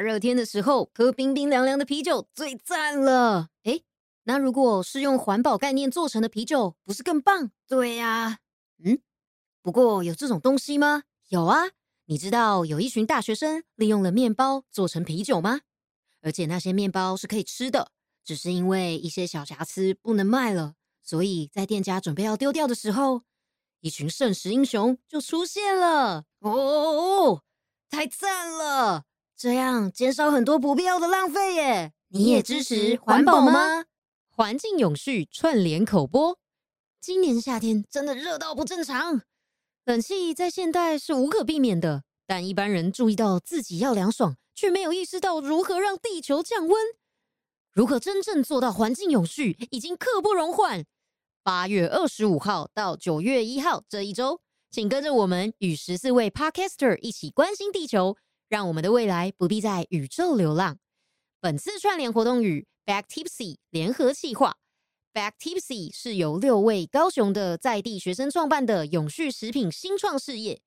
热天的时候，喝冰冰凉凉的啤酒最赞了。诶，那如果是用环保概念做成的啤酒，不是更棒？对呀，嗯，不过有这种东西吗？有啊，你知道有一群大学生利用了面包做成啤酒吗？而且那些面包是可以吃的，只是因为一些小瑕疵不能卖了，所以在店家准备要丢掉的时候，一群圣食英雄就出现了。哦哦哦，太赞了！这样减少很多不必要的浪费耶。你也支持环保吗？环境永续串联口播。今年夏天真的热到不正常，冷气在现代是无可避免的，但一般人注意到自己要凉爽。却没有意识到如何让地球降温，如何真正做到环境永续，已经刻不容缓。八月二十五号到九月一号这一周，请跟着我们与十四位 Podcaster 一起关心地球，让我们的未来不必在宇宙流浪。本次串联活动与 Back Tipsy 联合企划，Back Tipsy 是由六位高雄的在地学生创办的永续食品新创事业，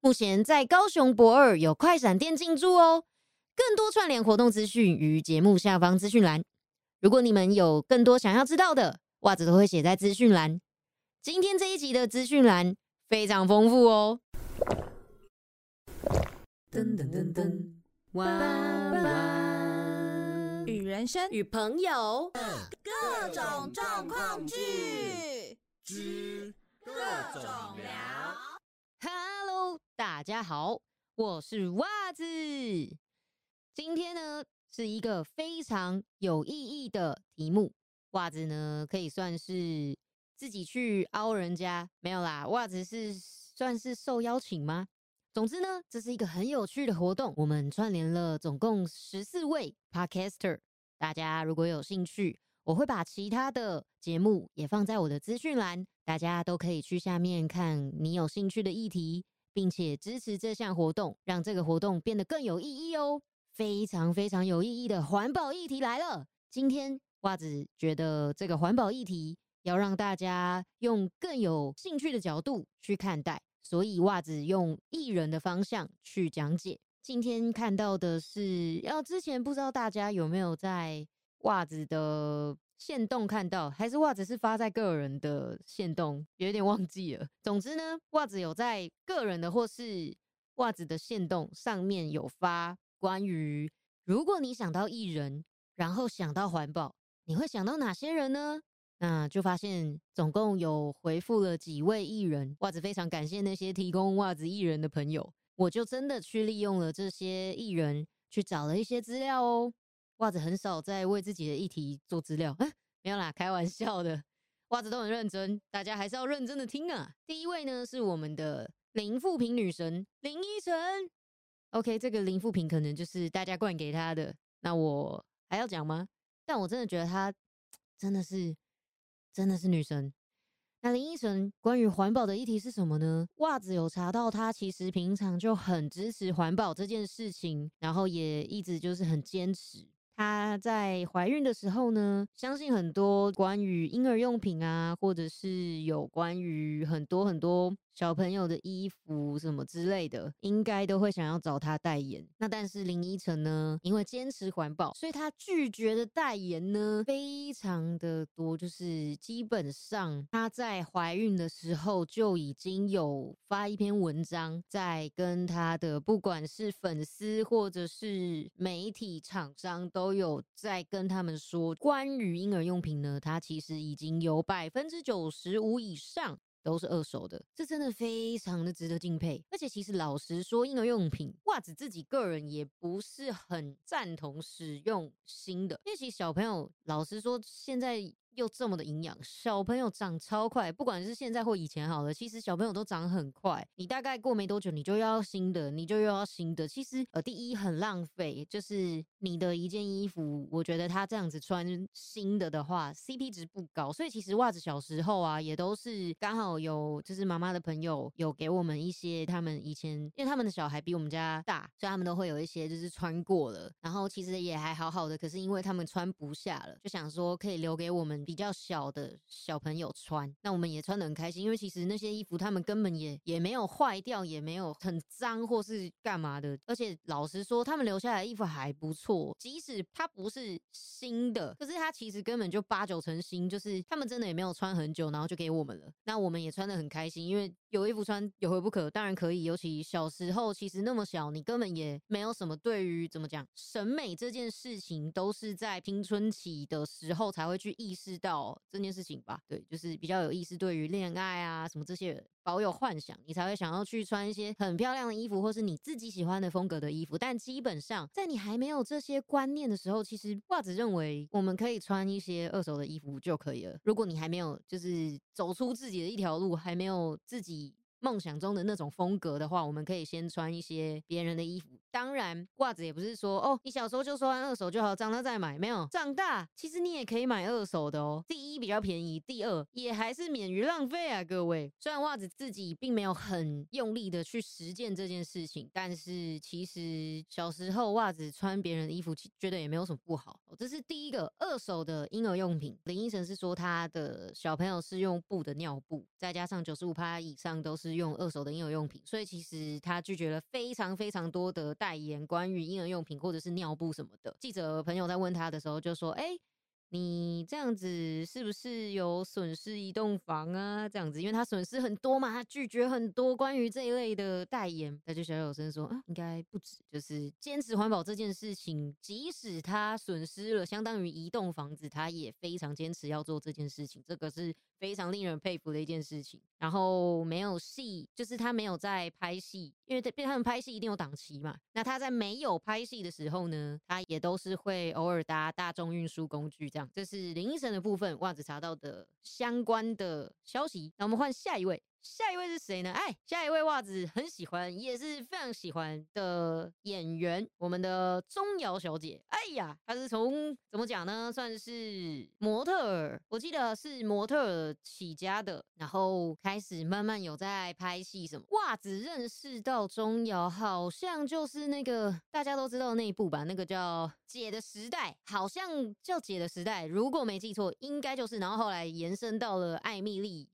目前在高雄博二有快闪店进驻哦。更多串联活动资讯于节目下方资讯栏。如果你们有更多想要知道的，袜子都会写在资讯栏。今天这一集的资讯栏非常丰富哦。噔噔噔噔，玩玩与人生。与朋友。各种状况剧之各种聊。Hello，大家好，我是袜子。今天呢是一个非常有意义的题目，袜子呢可以算是自己去凹人家。没有啦，袜子是算是受邀请吗？总之呢，这是一个很有趣的活动，我们串联了总共十四位 podcaster，大家如果有兴趣，我会把其他的节目也放在我的资讯栏，大家都可以去下面看你有兴趣的议题，并且支持这项活动，让这个活动变得更有意义哦。非常非常有意义的环保议题来了。今天袜子觉得这个环保议题要让大家用更有兴趣的角度去看待，所以袜子用艺人的方向去讲解。今天看到的是，要之前不知道大家有没有在袜子的线动看到，还是袜子是发在个人的线动，有点忘记了。总之呢，袜子有在个人的或是袜子的线动上面有发。关于如果你想到艺人，然后想到环保，你会想到哪些人呢？那就发现总共有回复了几位艺人。袜子非常感谢那些提供袜子艺人的朋友，我就真的去利用了这些艺人去找了一些资料哦。袜子很少在为自己的议题做资料，没有啦，开玩笑的。袜子都很认真，大家还是要认真的听啊。第一位呢是我们的林富平女神林依晨。OK，这个林富平可能就是大家灌给他的，那我还要讲吗？但我真的觉得她 真的是真的是女神。那林依晨关于环保的议题是什么呢？袜子有查到，她其实平常就很支持环保这件事情，然后也一直就是很坚持。她在怀孕的时候呢，相信很多关于婴儿用品啊，或者是有关于很多很多。小朋友的衣服什么之类的，应该都会想要找他代言。那但是林依晨呢，因为坚持环保，所以他拒绝的代言呢非常的多。就是基本上他在怀孕的时候就已经有发一篇文章，在跟他的不管是粉丝或者是媒体厂商都有在跟他们说，关于婴儿用品呢，他其实已经有百分之九十五以上。都是二手的，这真的非常的值得敬佩。而且其实老实说，婴儿用品袜子自己个人也不是很赞同使用新的，因为其实小朋友老实说现在。又这么的营养，小朋友长超快，不管是现在或以前好了，其实小朋友都长很快。你大概过没多久，你就要新的，你就又要新的。其实呃，第一很浪费，就是你的一件衣服，我觉得他这样子穿新的的话，CP 值不高。所以其实袜子小时候啊，也都是刚好有，就是妈妈的朋友有给我们一些他们以前，因为他们的小孩比我们家大，所以他们都会有一些就是穿过了，然后其实也还好好的。可是因为他们穿不下了，就想说可以留给我们。比较小的小朋友穿，那我们也穿的很开心，因为其实那些衣服他们根本也也没有坏掉，也没有很脏或是干嘛的，而且老实说，他们留下来的衣服还不错，即使它不是新的，可是它其实根本就八九成新，就是他们真的也没有穿很久，然后就给我们了，那我们也穿的很开心，因为有衣服穿有回不可，当然可以，尤其小时候其实那么小，你根本也没有什么对于怎么讲审美这件事情，都是在青春期的时候才会去意识到这件事情吧？对，就是比较有意思，对于恋爱啊什么这些保有幻想，你才会想要去穿一些很漂亮的衣服，或是你自己喜欢的风格的衣服。但基本上，在你还没有这些观念的时候，其实袜子认为我们可以穿一些二手的衣服就可以了。如果你还没有就是走出自己的一条路，还没有自己。梦想中的那种风格的话，我们可以先穿一些别人的衣服。当然，袜子也不是说哦，你小时候就穿二手就好，长大再买。没有，长大其实你也可以买二手的哦。第一比较便宜，第二也还是免于浪费啊，各位。虽然袜子自己并没有很用力的去实践这件事情，但是其实小时候袜子穿别人的衣服，觉得也没有什么不好。这是第一个二手的婴儿用品。林依晨是说他的小朋友是用布的尿布，再加上九十五趴以上都是。是用二手的婴儿用品，所以其实他拒绝了非常非常多的代言关于婴儿用品或者是尿布什么的。记者朋友在问他的时候就说：“哎。”你这样子是不是有损失一栋房啊？这样子，因为他损失很多嘛，他拒绝很多关于这一类的代言。他就小小声说啊，应该不止，就是坚持环保这件事情，即使他损失了相当于一栋房子，他也非常坚持要做这件事情。这个是非常令人佩服的一件事情。然后没有戏，就是他没有在拍戏，因为他他们拍戏一定有档期嘛。那他在没有拍戏的时候呢，他也都是会偶尔搭大众运输工具。这是林医生的部分，袜子查到的相关的消息。那我们换下一位。下一位是谁呢？哎，下一位袜子很喜欢，也是非常喜欢的演员，我们的钟瑶小姐。哎呀，她是从怎么讲呢？算是模特儿，我记得是模特儿起家的，然后开始慢慢有在拍戏什么。袜子认识到钟瑶，好像就是那个大家都知道那一部吧，那个叫《姐的时代》，好像叫《姐的时代》，如果没记错，应该就是。然后后来延伸到了艾米丽。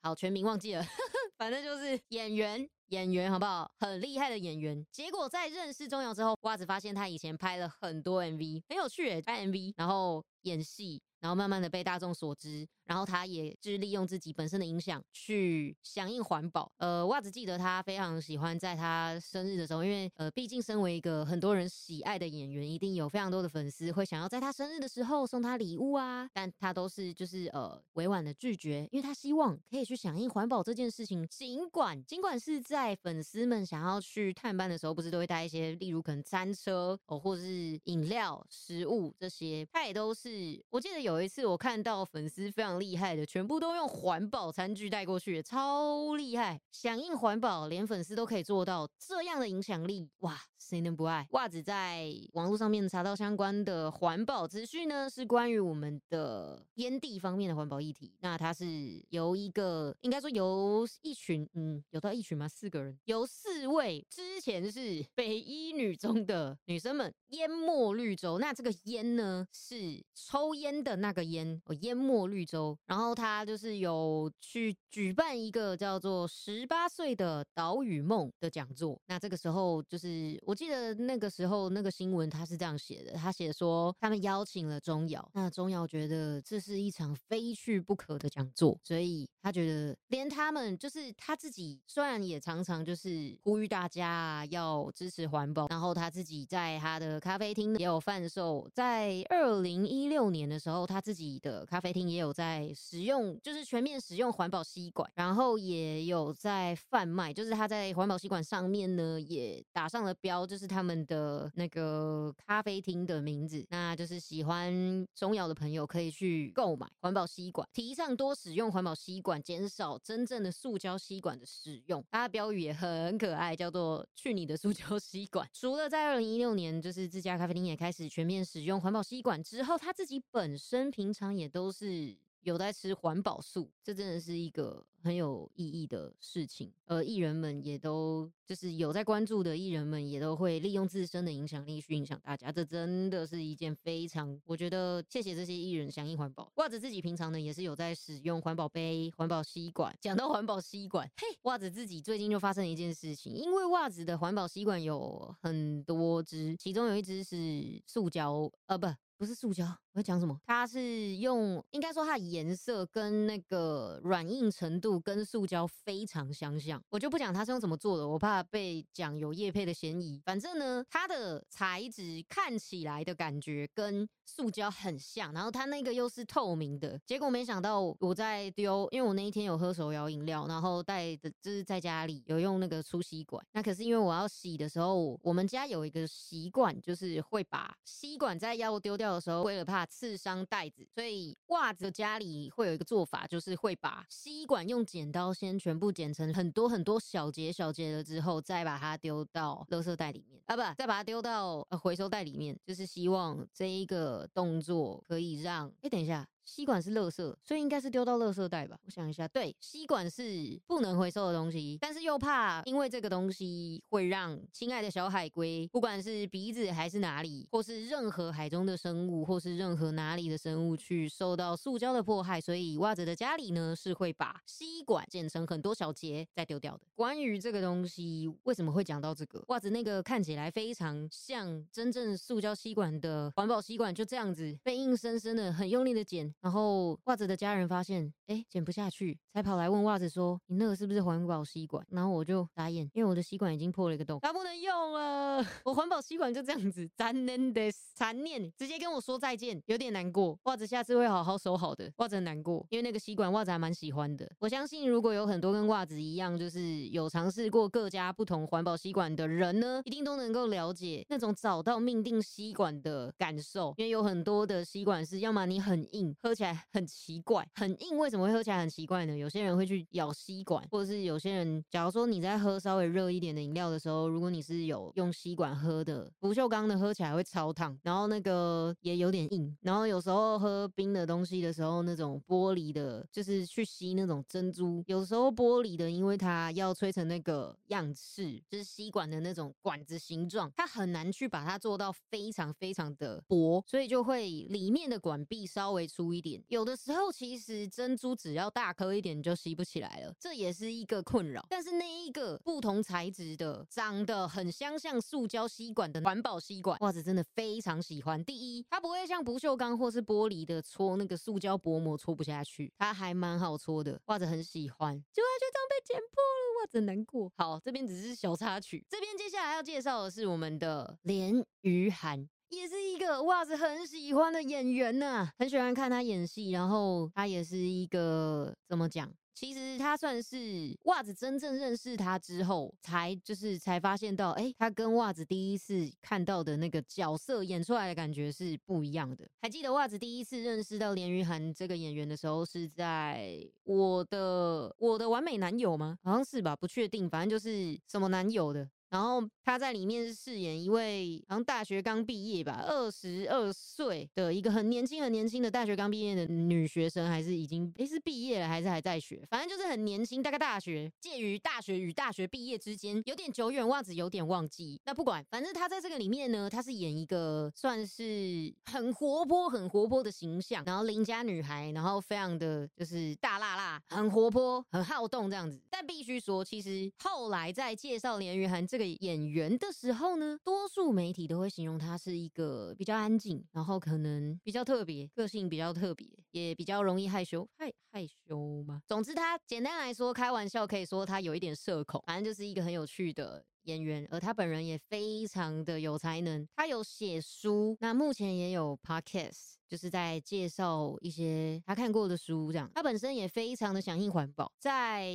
好，全名忘记了，反正就是演员，演员好不好？很厉害的演员。结果在认识钟瑶之后，袜子发现他以前拍了很多 MV，很有趣诶，拍 MV，然后演戏。然后慢慢的被大众所知，然后他也是利用自己本身的影响去响应环保。呃，袜子记得他非常喜欢在他生日的时候，因为呃，毕竟身为一个很多人喜爱的演员，一定有非常多的粉丝会想要在他生日的时候送他礼物啊。但他都是就是呃委婉的拒绝，因为他希望可以去响应环保这件事情。尽管尽管是在粉丝们想要去探班的时候，不是都会带一些，例如可能餐车哦，或者是饮料、食物这些，他也都是我记得有。有一次我看到粉丝非常厉害的，全部都用环保餐具带过去，超厉害！响应环保，连粉丝都可以做到这样的影响力，哇，谁能不爱？袜子在网络上面查到相关的环保资讯呢，是关于我们的烟蒂方面的环保议题。那它是由一个，应该说由一群，嗯，有到一群吗？四个人，由四位之前是北一女中的女生们，淹没绿洲。那这个烟呢，是抽烟的。那个烟，哦，淹没绿洲，然后他就是有去举办一个叫做“十八岁的岛屿梦”的讲座。那这个时候，就是我记得那个时候那个新闻他是这样写的，他写说他们邀请了钟瑶，那钟瑶觉得这是一场非去不可的讲座，所以他觉得连他们就是他自己，虽然也常常就是呼吁大家要支持环保，然后他自己在他的咖啡厅也有贩售，在二零一六年的时候。他自己的咖啡厅也有在使用，就是全面使用环保吸管，然后也有在贩卖，就是他在环保吸管上面呢也打上了标，就是他们的那个咖啡厅的名字。那就是喜欢中药的朋友可以去购买环保吸管，提倡多使用环保吸管，减少真正的塑胶吸管的使用。他的标语也很可爱，叫做“去你的塑胶吸管”。除了在二零一六年，就是自家咖啡厅也开始全面使用环保吸管之后，他自己本身。平常也都是有在吃环保素，这真的是一个很有意义的事情。呃，艺人们也都就是有在关注的艺人们也都会利用自身的影响力去影响大家，这真的是一件非常我觉得谢谢这些艺人响应环保。袜子自己平常呢也是有在使用环保杯、环保吸管。讲到环保吸管，嘿，袜子自己最近就发生了一件事情，因为袜子的环保吸管有很多支，其中有一支是塑胶，呃，不。不是塑胶，我在讲什么？它是用，应该说它的颜色跟那个软硬程度跟塑胶非常相像。我就不讲它是用怎么做的，我怕被讲有叶配的嫌疑。反正呢，它的材质看起来的感觉跟塑胶很像，然后它那个又是透明的。结果没想到我在丢，因为我那一天有喝手摇饮料，然后带的就是在家里有用那个粗吸管。那可是因为我要洗的时候，我们家有一个习惯，就是会把吸管在要丢掉。的时候，为了怕刺伤袋子，所以袜子家里会有一个做法，就是会把吸管用剪刀先全部剪成很多很多小节小节了之后，再把它丢到垃圾袋里面啊，不，再把它丢到回收袋里面，就是希望这一个动作可以让，哎，等一下。吸管是垃圾，所以应该是丢到垃圾袋吧？我想一下，对，吸管是不能回收的东西，但是又怕因为这个东西会让亲爱的小海龟，不管是鼻子还是哪里，或是任何海中的生物，或是任何哪里的生物去受到塑胶的迫害，所以袜子的家里呢是会把吸管剪成很多小节再丢掉的。关于这个东西为什么会讲到这个袜子那个看起来非常像真正塑胶吸管的环保吸管，就这样子被硬生生的很用力的剪。然后袜子的家人发现，哎，剪不下去，才跑来问袜子说：“你那个是不是环保吸管？”然后我就打眼，因为我的吸管已经破了一个洞，它不能用了。我环保吸管就这样子，残念的残念，直接跟我说再见，有点难过。袜子下次会好好收好的。袜子很难过，因为那个吸管袜子还蛮喜欢的。我相信，如果有很多跟袜子一样，就是有尝试过各家不同环保吸管的人呢，一定都能够了解那种找到命定吸管的感受。因为有很多的吸管是，要么你很硬。喝起来很奇怪，很硬，为什么会喝起来很奇怪呢？有些人会去咬吸管，或者是有些人，假如说你在喝稍微热一点的饮料的时候，如果你是有用吸管喝的，不锈钢的喝起来会超烫，然后那个也有点硬，然后有时候喝冰的东西的时候，那种玻璃的，就是去吸那种珍珠，有时候玻璃的，因为它要吹成那个样式，就是吸管的那种管子形状，它很难去把它做到非常非常的薄，所以就会里面的管壁稍微粗。一点，有的时候其实珍珠只要大颗一点就吸不起来了，这也是一个困扰。但是那一个不同材质的、长得很相像塑胶吸管的环保吸管，袜子真的非常喜欢。第一，它不会像不锈钢或是玻璃的搓那个塑胶薄膜搓不下去，它还蛮好搓的，袜子很喜欢。结果就这样被剪破了，袜子难过。好，这边只是小插曲，这边接下来要介绍的是我们的连余涵。也是一个袜子很喜欢的演员呢，很喜欢看他演戏。然后他也是一个怎么讲？其实他算是袜子真正认识他之后，才就是才发现到，哎，他跟袜子第一次看到的那个角色演出来的感觉是不一样的。还记得袜子第一次认识到连于涵这个演员的时候，是在我的我的完美男友吗？好像是吧，不确定，反正就是什么男友的。然后他在里面是饰演一位好像大学刚毕业吧，二十二岁的一个很年轻很年轻的大学刚毕业的女学生，还是已经诶是毕业了还是还在学，反正就是很年轻，大概大学介于大学与大学毕业之间，有点久远，袜子有点忘记。那不管，反正他在这个里面呢，他是演一个算是很活泼很活泼的形象，然后邻家女孩，然后非常的就是大辣辣，很活泼很好动这样子。但必须说，其实后来在介绍连于涵这。个演员的时候呢，多数媒体都会形容他是一个比较安静，然后可能比较特别，个性比较特别，也比较容易害羞，害害羞吗？总之，他简单来说，开玩笑可以说他有一点社恐，反正就是一个很有趣的。演员，而他本人也非常的有才能。他有写书，那目前也有 podcast，就是在介绍一些他看过的书。这样，他本身也非常的响应环保。在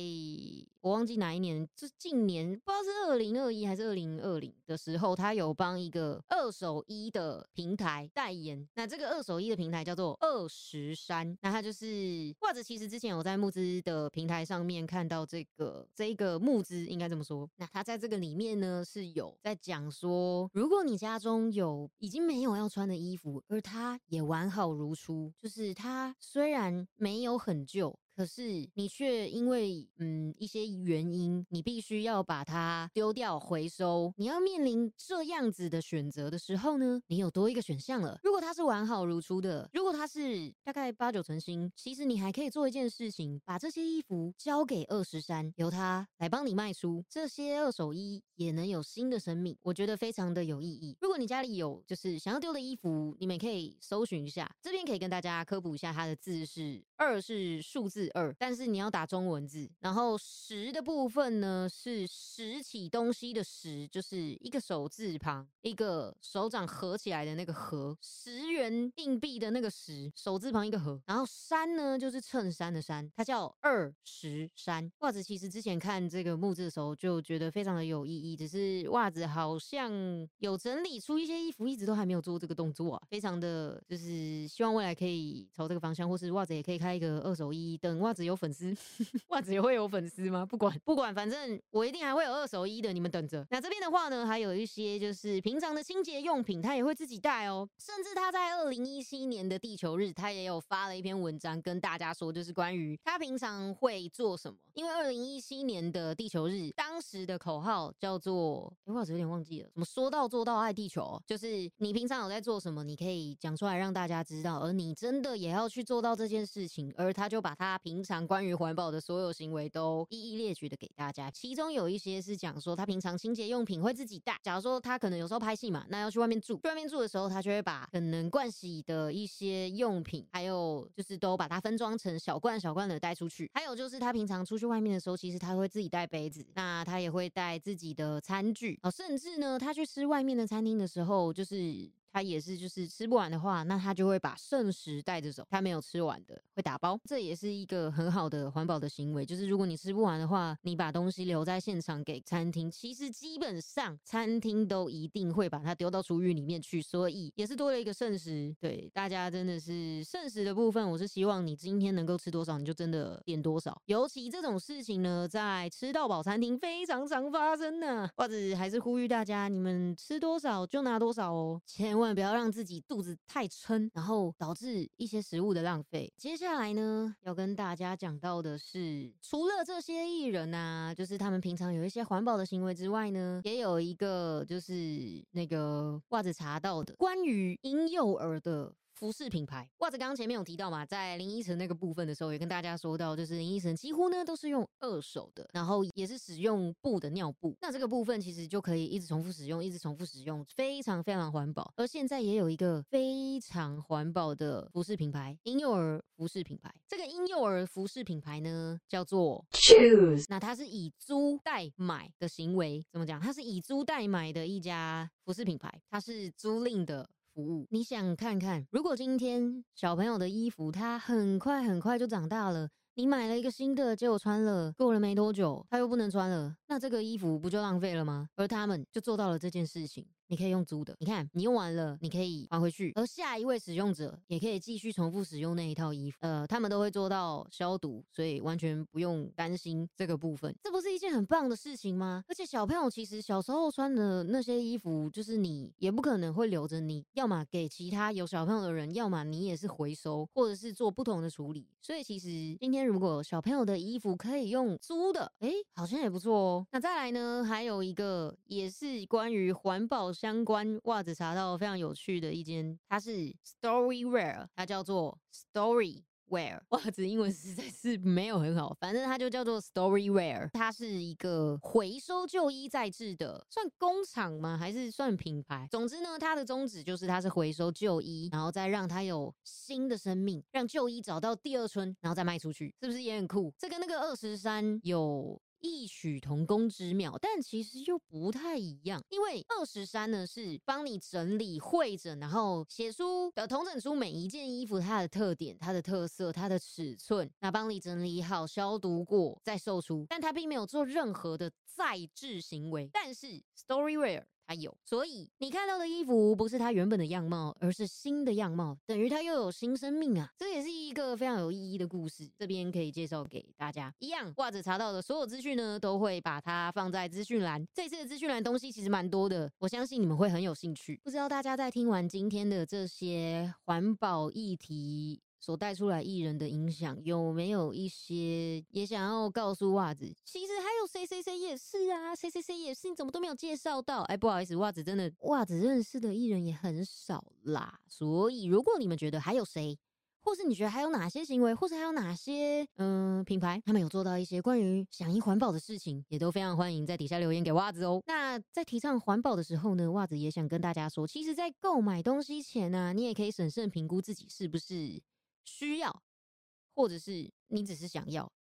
我忘记哪一年，就近年不知道是二零二一还是二零二零的时候，他有帮一个二手衣的平台代言。那这个二手衣的平台叫做二十三，那他就是或者。其实之前有在募资的平台上面看到这个这一个募资，应该这么说。那他在这个里面呢是有在讲说，如果你家中有已经没有要穿的衣服，而它也完好如初，就是它虽然没有很旧。可是你却因为嗯一些原因，你必须要把它丢掉回收。你要面临这样子的选择的时候呢，你有多一个选项了。如果它是完好如初的，如果它是大概八九成新，其实你还可以做一件事情，把这些衣服交给二十三，由他来帮你卖出。这些二手衣也能有新的生命，我觉得非常的有意义。如果你家里有就是想要丢的衣服，你们可以搜寻一下。这边可以跟大家科普一下，它的字是二是数字。二，但是你要打中文字，然后十的部分呢是拾起东西的拾，就是一个手字旁，一个手掌合起来的那个合，十元硬币的那个十，手字旁一个合，然后衫呢就是衬衫的衫，它叫二十衫。袜子其实之前看这个木字的时候就觉得非常的有意义，只是袜子好像有整理出一些衣服，一直都还没有做这个动作啊，非常的就是希望未来可以朝这个方向，或是袜子也可以开一个二手衣等。袜子有粉丝，袜子也会有粉丝吗？不管不管，反正我一定还会有二手衣的，你们等着。那这边的话呢，还有一些就是平常的清洁用品，他也会自己带哦。甚至他在二零一七年的地球日，他也有发了一篇文章跟大家说，就是关于他平常会做什么。因为二零一七年的地球日，当时的口号叫做……哎，袜子有点忘记了，怎么说到做到爱地球？就是你平常有在做什么，你可以讲出来让大家知道，而你真的也要去做到这件事情。而他就把它平。常关于环保的所有行为都一一列举的给大家，其中有一些是讲说他平常清洁用品会自己带。假如说他可能有时候拍戏嘛，那要去外面住，去外面住的时候，他就会把可能盥洗的一些用品，还有就是都把它分装成小罐小罐的带出去。还有就是他平常出去外面的时候，其实他会自己带杯子，那他也会带自己的餐具哦，甚至呢，他去吃外面的餐厅的时候，就是。他也是，就是吃不完的话，那他就会把剩食带着走。他没有吃完的会打包，这也是一个很好的环保的行为。就是如果你吃不完的话，你把东西留在现场给餐厅，其实基本上餐厅都一定会把它丢到厨余里面去，所以也是多了一个剩食。对大家真的是剩食的部分，我是希望你今天能够吃多少，你就真的点多少。尤其这种事情呢，在吃到饱餐厅非常常发生呢。或者还是呼吁大家，你们吃多少就拿多少哦，千万。万不要让自己肚子太撑，然后导致一些食物的浪费。接下来呢，要跟大家讲到的是，除了这些艺人啊，就是他们平常有一些环保的行为之外呢，也有一个就是那个袜子查到的关于婴幼儿的。服饰品牌袜子，刚刚前面有提到嘛，在林依晨那个部分的时候，也跟大家说到，就是林依晨几乎呢都是用二手的，然后也是使用布的尿布。那这个部分其实就可以一直重复使用，一直重复使用，非常非常环保。而现在也有一个非常环保的服饰品牌，婴幼儿服饰品牌。这个婴幼儿服饰品牌呢，叫做 Choose。那它是以租代买的行为，怎么讲？它是以租代买的一家服饰品牌，它是租赁的。服务，你想看看，如果今天小朋友的衣服，他很快很快就长大了，你买了一个新的，结果穿了，过了没多久，他又不能穿了，那这个衣服不就浪费了吗？而他们就做到了这件事情。你可以用租的，你看你用完了，你可以还回去，而下一位使用者也可以继续重复使用那一套衣服。呃，他们都会做到消毒，所以完全不用担心这个部分。这不是一件很棒的事情吗？而且小朋友其实小时候穿的那些衣服，就是你也不可能会留着，你要么给其他有小朋友的人，要么你也是回收，或者是做不同的处理。所以其实今天如果小朋友的衣服可以用租的，哎，好像也不错哦。那再来呢，还有一个也是关于环保。相关袜子查到非常有趣的一间，它是 Story Wear，它叫做 Story Wear 袜子，英文实在是没有很好，反正它就叫做 Story Wear，它是一个回收旧衣再制的，算工厂吗？还是算品牌？总之呢，它的宗旨就是它是回收旧衣，然后再让它有新的生命，让旧衣找到第二春，然后再卖出去，是不是也很酷？这跟那个二十三有。异曲同工之妙，但其实又不太一样。因为二十三呢是帮你整理、会诊，然后写出的同整出每一件衣服它的特点、它的特色、它的尺寸，那帮你整理好、消毒过再售出，但它并没有做任何的再制行为。但是 Storywear。它有，所以你看到的衣服不是它原本的样貌，而是新的样貌，等于它又有新生命啊！这也是一个非常有意义的故事，这边可以介绍给大家。一样，袜子查到的所有资讯呢，都会把它放在资讯栏。这次的资讯栏东西其实蛮多的，我相信你们会很有兴趣。不知道大家在听完今天的这些环保议题。所带出来艺人的影响有没有一些也想要告诉袜子？其实还有谁谁谁也是啊，谁谁谁也是，你怎么都没有介绍到？哎，不好意思，袜子真的袜子认识的艺人也很少啦。所以如果你们觉得还有谁，或是你觉得还有哪些行为，或是还有哪些嗯品牌，他们有做到一些关于响应环保的事情，也都非常欢迎在底下留言给袜子哦。那在提倡环保的时候呢，袜子也想跟大家说，其实，在购买东西前呢，你也可以审慎评估自己是不是。需要，或者是你只是想要。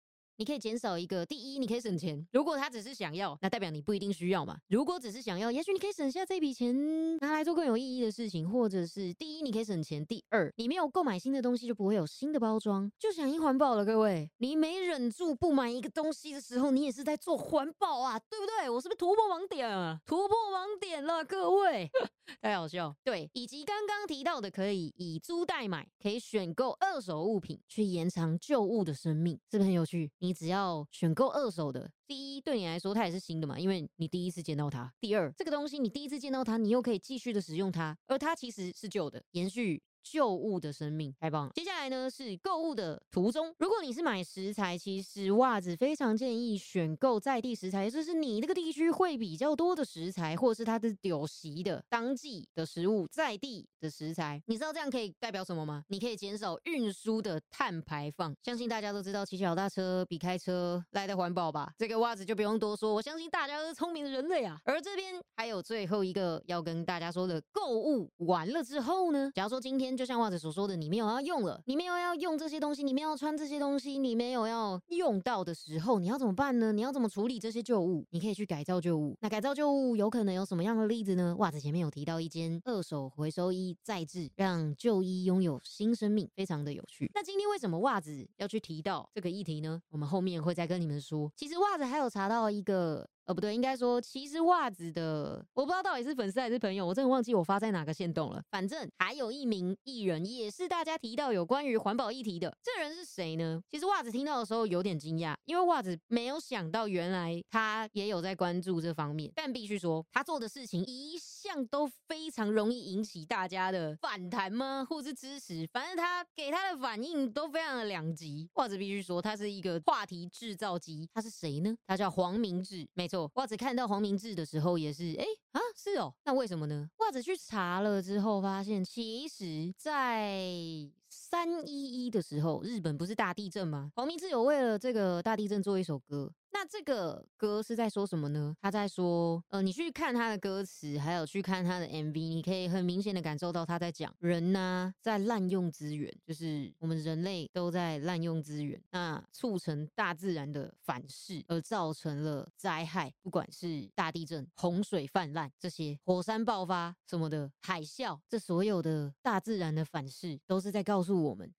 你可以减少一个，第一，你可以省钱。如果他只是想要，那代表你不一定需要嘛。如果只是想要，也许你可以省下这笔钱，拿来做更有意义的事情。或者是第一，你可以省钱；第二，你没有购买新的东西，就不会有新的包装，就响应环保了。各位，你没忍住不买一个东西的时候，你也是在做环保啊，对不对？我是不是突破盲点啊？突破盲点了，各位，太好笑。对，以及刚刚提到的，可以以租代买，可以选购二手物品去延长旧物的生命，是不是很有趣？你。只要选购二手的，第一对你来说它也是新的嘛，因为你第一次见到它。第二，这个东西你第一次见到它，你又可以继续的使用它，而它其实是旧的，延续。旧物的生命太棒了。接下来呢是购物的途中，如果你是买食材，其实袜子非常建议选购在地食材，就是你那个地区会比较多的食材，或者是它的丢席的当季的食物，在地的食材。你知道这样可以代表什么吗？你可以减少运输的碳排放。相信大家都知道骑脚踏车比开车来的环保吧？这个袜子就不用多说，我相信大家都是聪明的人类啊。而这边还有最后一个要跟大家说的，购物完了之后呢，假如说今天。就像袜子所说的，你没有要用了，你没有要用这些东西，你没有穿这些东西，你没有要用到的时候，你要怎么办呢？你要怎么处理这些旧物？你可以去改造旧物。那改造旧物有可能有什么样的例子呢？袜子前面有提到一间二手回收衣再制，让旧衣拥有新生命，非常的有趣。那今天为什么袜子要去提到这个议题呢？我们后面会再跟你们说。其实袜子还有查到一个。呃，不对，应该说，其实袜子的，我不知道到底是粉丝还是朋友，我真的忘记我发在哪个线动了。反正还有一名艺人，也是大家提到有关于环保议题的。这人是谁呢？其实袜子听到的时候有点惊讶，因为袜子没有想到原来他也有在关注这方面。但必须说，他做的事情一向都非常容易引起大家的反弹吗？或是支持？反正他给他的反应都非常的两极。袜子必须说，他是一个话题制造机。他是谁呢？他叫黄明志。没错。袜子看到黄明志的时候也是，哎啊，是哦，那为什么呢？袜子去查了之后，发现其实在三一一的时候，日本不是大地震吗？黄明志有为了这个大地震做一首歌。那这个歌是在说什么呢？他在说，呃，你去看他的歌词，还有去看他的 MV，你可以很明显的感受到他在讲人呢在滥用资源，就是我们人类都在滥用资源，那促成大自然的反噬，而造成了灾害，不管是大地震、洪水泛滥这些，火山爆发什么的，海啸，这所有的大自然的反噬，都是在告诉我们。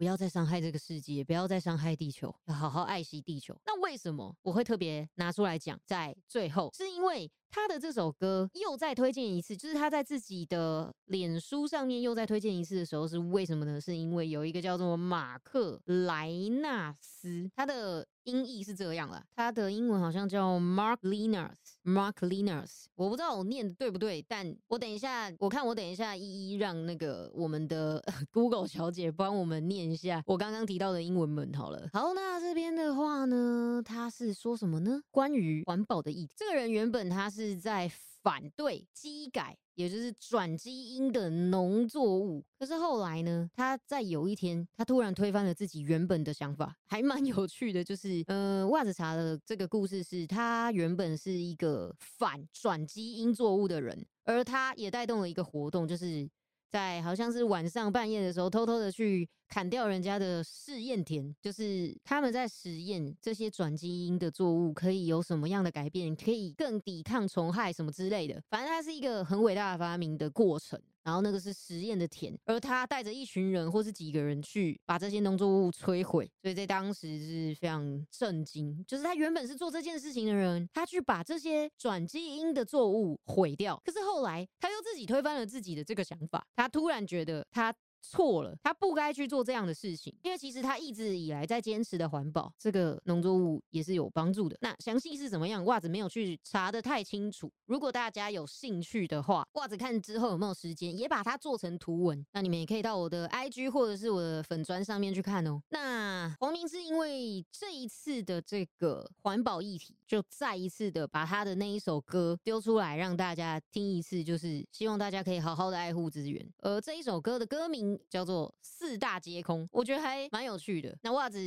不要再伤害这个世界，不要再伤害地球，要好好爱惜地球。那为什么我会特别拿出来讲？在最后，是因为。他的这首歌又再推荐一次，就是他在自己的脸书上面又再推荐一次的时候，是为什么呢？是因为有一个叫做马克莱纳斯，他的音译是这样了，他的英文好像叫 Mark Liners，Mark Liners，我不知道我念的对不对，但我等一下，我看我等一下一一让那个我们的 Google 小姐帮我们念一下我刚刚提到的英文本好了。好，那这边的话呢，他是说什么呢？关于环保的议题，这个人原本他。是在反对基改，也就是转基因的农作物。可是后来呢，他在有一天，他突然推翻了自己原本的想法，还蛮有趣的。就是，呃，袜子茶的这个故事是，他原本是一个反转基因作物的人，而他也带动了一个活动，就是在好像是晚上半夜的时候，偷偷的去砍掉人家的试验田，就是他们在实验这些转基因的作物可以有什么样的改变，可以更抵抗虫害什么之类的。反正它是一个很伟大的发明的过程。然后那个是实验的田，而他带着一群人或是几个人去把这些农作物摧毁，所以在当时是非常震惊。就是他原本是做这件事情的人，他去把这些转基因的作物毁掉，可是后来他又自己推翻了自己的这个想法，他突然觉得他。错了，他不该去做这样的事情，因为其实他一直以来在坚持的环保，这个农作物也是有帮助的。那详细是怎么样，袜子没有去查的太清楚。如果大家有兴趣的话，袜子看之后有没有时间，也把它做成图文，那你们也可以到我的 IG 或者是我的粉砖上面去看哦。那黄明是因为这一次的这个环保议题，就再一次的把他的那一首歌丢出来让大家听一次，就是希望大家可以好好的爱护资源。而这一首歌的歌名。叫做四大皆空，我觉得还蛮有趣的。那袜子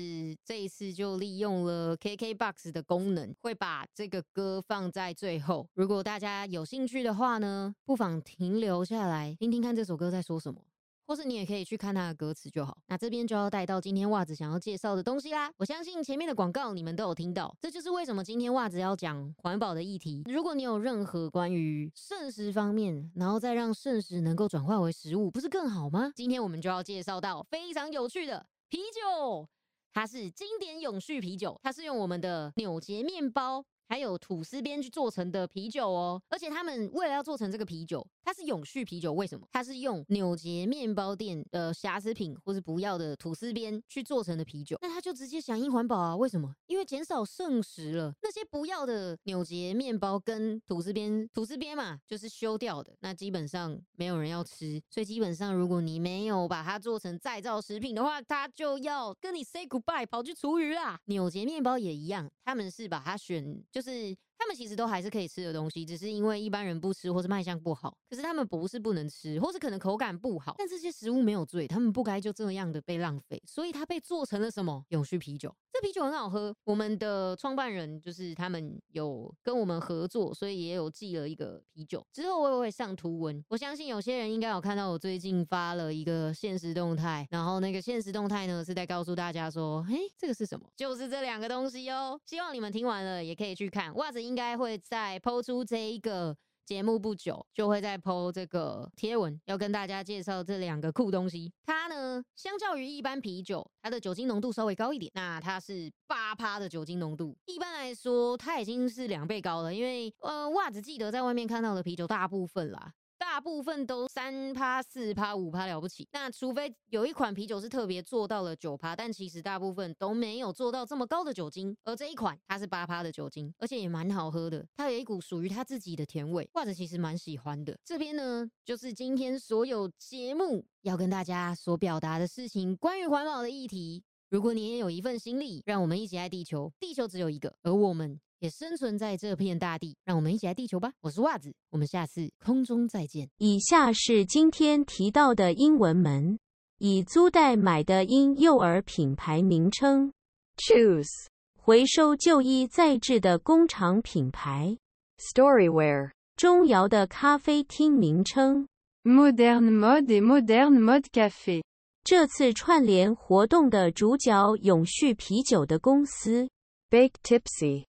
这一次就利用了 KKBOX 的功能，会把这个歌放在最后。如果大家有兴趣的话呢，不妨停留下来听听看这首歌在说什么。或是你也可以去看它的歌词就好。那这边就要带到今天袜子想要介绍的东西啦。我相信前面的广告你们都有听到，这就是为什么今天袜子要讲环保的议题。如果你有任何关于剩食方面，然后再让剩食能够转化为食物，不是更好吗？今天我们就要介绍到非常有趣的啤酒，它是经典永续啤酒，它是用我们的纽结面包。还有吐司边去做成的啤酒哦，而且他们为了要做成这个啤酒，它是永续啤酒。为什么？它是用纽结面包店的瑕疵品或是不要的吐司边去做成的啤酒，那它就直接响应环保啊？为什么？因为减少剩食了，那些不要的纽结面包跟吐司边，吐司边嘛就是修掉的，那基本上没有人要吃，所以基本上如果你没有把它做成再造食品的话，它就要跟你 say goodbye，跑去厨余啦。纽结面包也一样，他们是把它选就。是。他们其实都还是可以吃的东西，只是因为一般人不吃或是卖相不好。可是他们不是不能吃，或是可能口感不好。但这些食物没有罪，他们不该就这样的被浪费。所以它被做成了什么永续啤酒？这啤酒很好喝。我们的创办人就是他们有跟我们合作，所以也有寄了一个啤酒。之后我也会上图文。我相信有些人应该有看到我最近发了一个现实动态，然后那个现实动态呢是在告诉大家说，嘿，这个是什么？就是这两个东西哦。希望你们听完了也可以去看袜子应。该会在抛出这一个节目不久，就会在抛这个贴文，要跟大家介绍这两个酷东西。它呢，相较于一般啤酒，它的酒精浓度稍微高一点。那它是八趴的酒精浓度，一般来说它已经是两倍高了。因为呃，袜子记得在外面看到的啤酒，大部分啦。大部分都三趴、四趴、五趴了不起，那除非有一款啤酒是特别做到了九趴，但其实大部分都没有做到这么高的酒精。而这一款它是八趴的酒精，而且也蛮好喝的，它有一股属于它自己的甜味，或者其实蛮喜欢的。这边呢，就是今天所有节目要跟大家所表达的事情，关于环保的议题。如果你也有一份心力，让我们一起爱地球。地球只有一个，而我们也生存在这片大地。让我们一起来地球吧！我是袜子，我们下次空中再见。以下是今天提到的英文门，以租代买的婴幼儿品牌名称：Choose 回收旧衣再制的工厂品牌；Storyware 钟窑的咖啡厅名称：Modern Mode et Modern Mode Cafe；。这次串联活动的主角，永续啤酒的公司 Big Tipsy。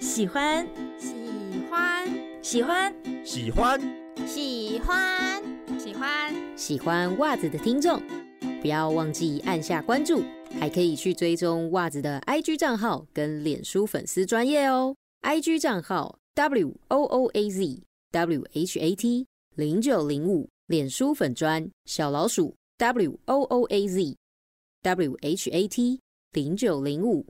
喜欢，喜欢，喜欢，喜欢，喜欢，喜欢，喜欢袜子的听众，不要忘记按下关注，还可以去追踪袜子的 IG 账号跟脸书粉丝专业哦。IG 账号 W O O A Z W H A T。零九零五，脸书粉专小老鼠 W O O A Z W H A T 零九零五。